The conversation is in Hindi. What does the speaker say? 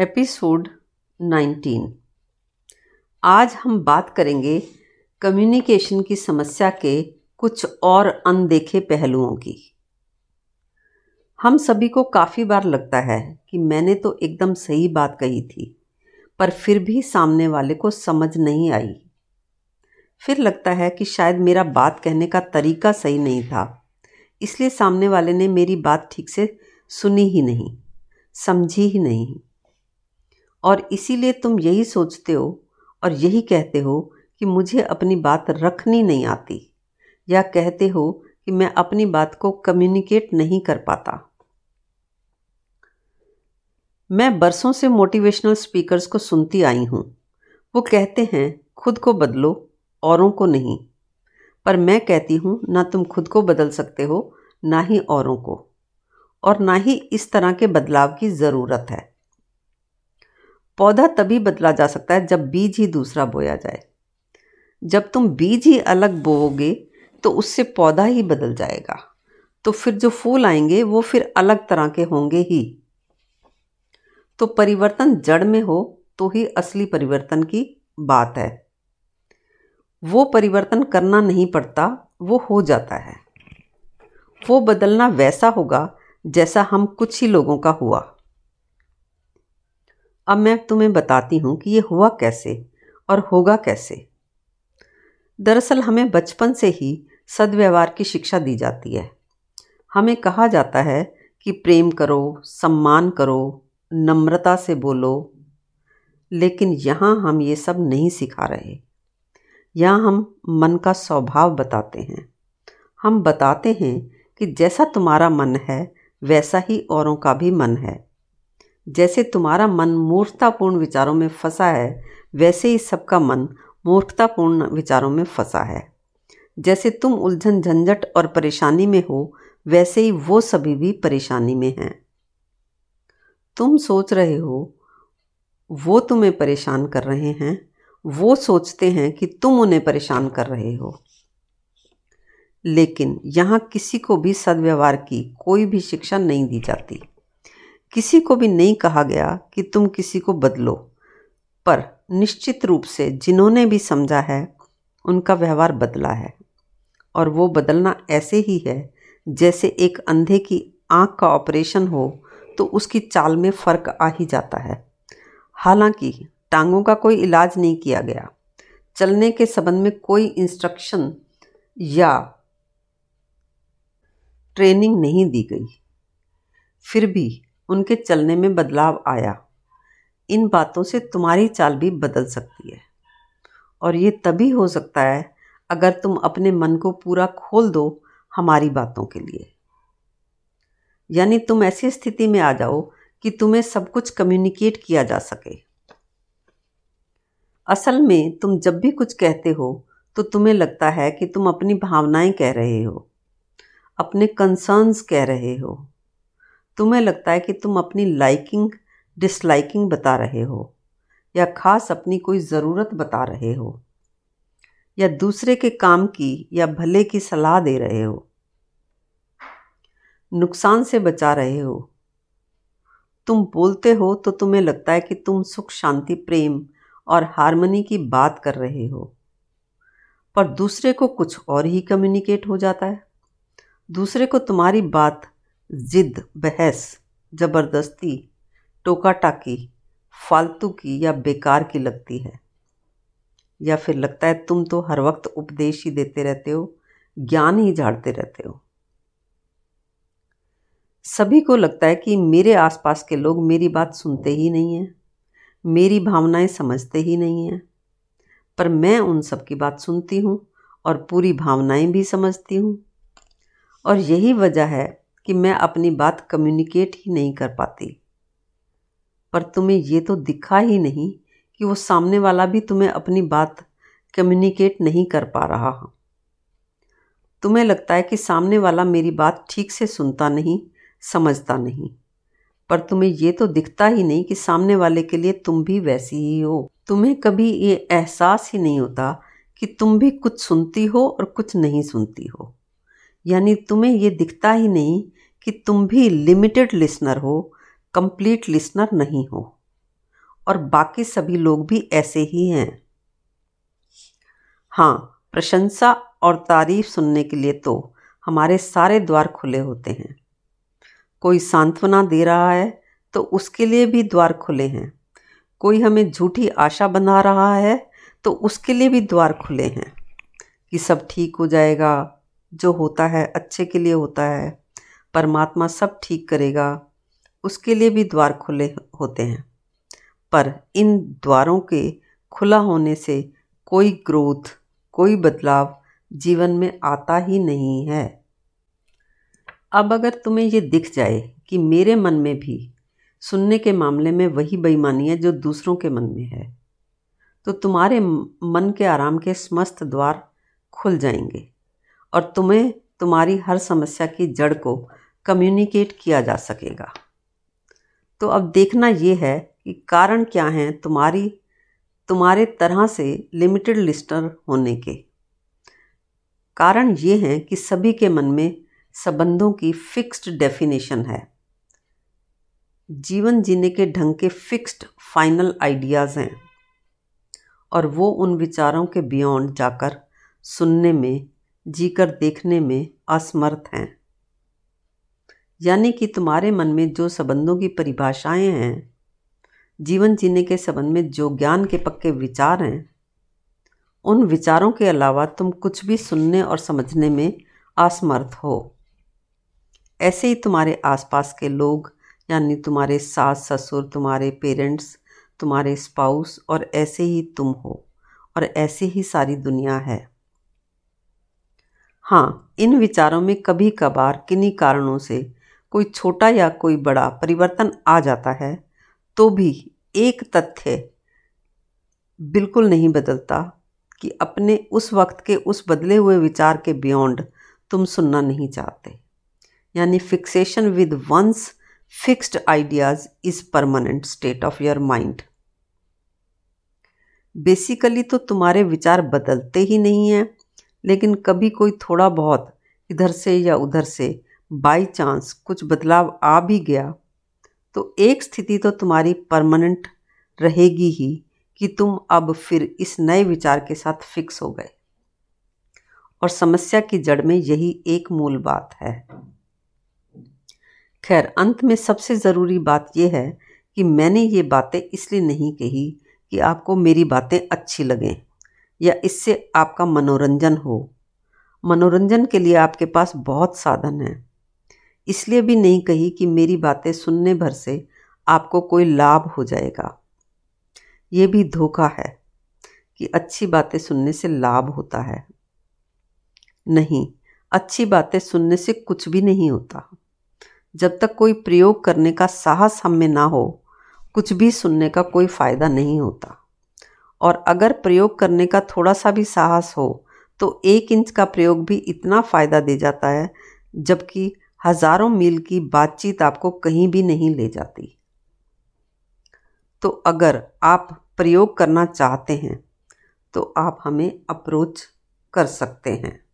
एपिसोड 19 आज हम बात करेंगे कम्युनिकेशन की समस्या के कुछ और अनदेखे पहलुओं की। हम सभी को काफ़ी बार लगता है कि मैंने तो एकदम सही बात कही थी, पर फिर भी सामने वाले को समझ नहीं आई। फिर लगता है कि शायद मेरा बात कहने का तरीका सही नहीं था, इसलिए सामने वाले ने मेरी बात ठीक से सुनी ही नहीं, समझी ही नहीं। और इसीलिए तुम यही सोचते हो और यही कहते हो कि मुझे अपनी बात रखनी नहीं आती या कहते हो कि मैं अपनी बात को कम्युनिकेट नहीं कर पाता। मैं बरसों से मोटिवेशनल स्पीकर्स को सुनती आई हूँ। वो कहते हैं, खुद को बदलो, औरों को नहीं। पर मैं कहती हूँ, ना तुम खुद को बदल सकते हो, ना ही औरों को। और ना ही इस तरह के बदलाव की ज़रूरत है। पौधा तभी बदला जा सकता है जब बीज ही दूसरा बोया जाए। जब तुम बीज ही अलग बोओगे तो उससे पौधा ही बदल जाएगा। तो फिर जो फूल आएँगे, वो फिर अलग तरह के होंगे ही। तो परिवर्तन जड़ में हो तो ही असली परिवर्तन की बात है। वो परिवर्तन करना नहीं पड़ता, वो हो जाता है। वो बदलना वैसा होगा, जैसा हम कुछ ही लोगों का हुआ। अब मैं तुम्हें बताती हूँ कि ये हुआ कैसे और होगा कैसे। दरअसल हमें बचपन से ही सदव्यवहार की शिक्षा दी जाती है। हमें कहा जाता है कि प्रेम करो, सम्मान करो, नम्रता से बोलो, लेकिन यहाँ हम ये सब नहीं सिखा रहे। यहाँ हम मन का स्वभाव बताते हैं। हम बताते हैं कि जैसा तुम्हारा मन है, वैसा ही औरों का भी मन है। जैसे तुम्हारा मन मूर्खतापूर्ण विचारों में फंसा है, वैसे ही सबका मन मूर्खतापूर्ण विचारों में फंसा है। जैसे तुम उलझन झंझट और परेशानी में हो, वैसे ही वो सभी भी परेशानी में हैं। तुम सोच रहे हो, वो तुम्हें परेशान कर रहे हैं, वो सोचते हैं कि तुम उन्हें परेशान कर रहे हो। लेकिन यहाँ किसी को भी सदव्यवहार की कोई भी शिक्षा नहीं दी जाती। किसी को भी नहीं कहा गया कि तुम किसी को बदलो, पर निश्चित रूप से जिन्होंने भी समझा है, उनका व्यवहार बदला है। और वो बदलना ऐसे ही है, जैसे एक अंधे की आँख का ऑपरेशन हो तो उसकी चाल में फ़र्क आ ही जाता है। हालाँकि टांगों का कोई इलाज नहीं किया गया। चलने के संबंध में कोई इंस्ट्रक्शन या ट्रेनिंग नहीं दी गई। फिर भी उनके चलने में बदलाव आया। इन बातों से तुम्हारी चाल भी बदल सकती है। और ये तभी हो सकता है अगर तुम अपने मन को पूरा खोल दो हमारी बातों के लिए। यानी तुम ऐसी स्थिति में आ जाओ कि तुम्हें सब कुछ कम्युनिकेट किया जा सके। असल में तुम जब भी कुछ कहते हो तो तुम्हें लगता है कि तुम अपनी भावनाएँ कह रहे हो, अपने कंसर्न्स कह रहे हो। तुम्हें लगता है कि तुम अपनी लाइकिंग डिसलाइकिंग बता रहे हो, या खास अपनी कोई ज़रूरत बता रहे हो, या दूसरे के काम की या भले की सलाह दे रहे हो, नुकसान से बचा रहे हो, तुम बोलते हो तो तुम्हें लगता है कि तुम सुख, शांति, प्रेम और हारमोनी की बात कर रहे हो, पर दूसरे को कुछ और ही कम्युनिकेट हो जाता है, दूसरे को तुम्हारी बात जिद, बहस, ज़बरदस्ती टोका टाकी फालतू की या बेकार की लगती है। या फिर लगता है तुम तो हर वक्त उपदेश ही देते रहते हो, ज्ञान ही झाड़ते रहते हो। सभी को लगता है कि मेरे आसपास के लोग मेरी बात सुनते ही नहीं हैं, मेरी भावनाएँ समझते ही नहीं हैं। पर मैं उन सब की बात सुनती हूँ और पूरी भावनाएँ भी समझती हूँ। और यही वजह है कि मैं अपनी बात कम्युनिकेट ही नहीं कर पाती। पर तुम्हें ये तो दिखा ही नहीं कि वो सामने वाला भी तुम्हें अपनी बात कम्युनिकेट नहीं कर पा रहा तुम्हें लगता है कि सामने वाला मेरी बात ठीक से सुनता नहीं, समझता नहीं। पर तुम्हें ये तो दिखता ही नहीं कि सामने वाले के लिए तुम भी वैसी ही हो। तुम्हें कभी ये एहसास ही नहीं होता कि तुम भी कुछ सुनती हो और कुछ नहीं सुनती हो। यानी तुम्हें ये दिखता ही नहीं कि तुम भी लिमिटेड लिसनर हो कंप्लीट लिसनर नहीं हो। और बाकी सभी लोग भी ऐसे ही हैं। हाँ प्रशंसा और तारीफ़ सुनने के लिए तो हमारे सारे द्वार खुले होते हैं। कोई सांत्वना दे रहा है तो उसके लिए भी द्वार खुले हैं। कोई हमें झूठी आशा बना रहा है तो उसके लिए भी द्वार खुले हैं। कि सब ठीक हो जाएगा, जो होता है अच्छे के लिए होता है। परमात्मा सब ठीक करेगा, उसके लिए भी द्वार खुले होते हैं। पर इन द्वारों के खुला होने से कोई ग्रोथ कोई बदलाव जीवन में आता ही नहीं है। अब अगर तुम्हें ये दिख जाए कि मेरे मन में भी सुनने के मामले में वही बेईमानी है जो दूसरों के मन में है तो तुम्हारे मन के आराम के समस्त द्वार खुल जाएँगे और तुम्हें तुम्हारी हर समस्या की जड़ को कम्युनिकेट किया जा सकेगा। तो अब देखना ये है कि कारण क्या हैं तुम्हारी, तुम्हारे तरह से लिमिटेड लिस्टर होने के। कारण ये हैं कि सभी के मन में संबंधों की फिक्स्ड डेफिनेशन है। जीवन जीने के ढंग के फिक्स्ड फाइनल आइडियाज़ हैं। और वो उन विचारों के बियॉन्ड जाकर सुनने में, जीकर देखने में असमर्थ हैं। यानी कि तुम्हारे मन में जो संबंधों की परिभाषाएँ हैं, जीवन जीने के संबंध में जो ज्ञान के पक्के विचार हैं, उन विचारों के अलावा तुम कुछ भी सुनने और समझने में असमर्थ हो। ऐसे ही तुम्हारे आसपास के लोग, यानी तुम्हारे सास ससुर, तुम्हारे पेरेंट्स, तुम्हारे स्पाउस, और ऐसे ही तुम हो, और ऐसे ही सारी दुनिया है। हाँ इन विचारों में कभी कभार किन्हीं कारणों से कोई छोटा या कोई बड़ा परिवर्तन आ जाता है तो भी एक तथ्य बिल्कुल नहीं बदलता कि अपने उस वक्त के उस बदले हुए विचार के बियॉन्ड तुम सुनना नहीं चाहते। यानी fixation with once fixed ideas is permanent state of your mind basically तो तुम्हारे विचार बदलते ही नहीं हैं, लेकिन कभी कोई थोड़ा बहुत इधर से या उधर से बाई चांस कुछ बदलाव आ भी गया तो एक स्थिति तो तुम्हारी परमानेंट रहेगी ही कि तुम अब फिर इस नए विचार के साथ फिक्स हो गए। और समस्या की जड़ में यही एक मूल बात है। खैर, अंत में सबसे ज़रूरी बात यह है कि मैंने ये बातें इसलिए नहीं कही कि आपको मेरी बातें अच्छी लगें या इससे आपका मनोरंजन हो। मनोरंजन के लिए आपके पास बहुत साधन हैं। इसलिए भी नहीं कही कि मेरी बातें सुनने भर से आपको कोई लाभ हो जाएगा। ये भी धोखा है कि अच्छी बातें सुनने से लाभ होता है। नहीं, अच्छी बातें सुनने से कुछ भी नहीं होता। जब तक कोई प्रयोग करने का साहस हम में ना हो, कुछ भी सुनने का कोई फ़ायदा नहीं होता। और अगर प्रयोग करने का थोड़ा सा भी साहस हो तो एक इंच का प्रयोग भी इतना फ़ायदा दे जाता है, जबकि हज़ारों मील की बातचीत आपको कहीं भी नहीं ले जाती। तो अगर आप प्रयोग करना चाहते हैं तो आप हमें अप्रोच कर सकते हैं।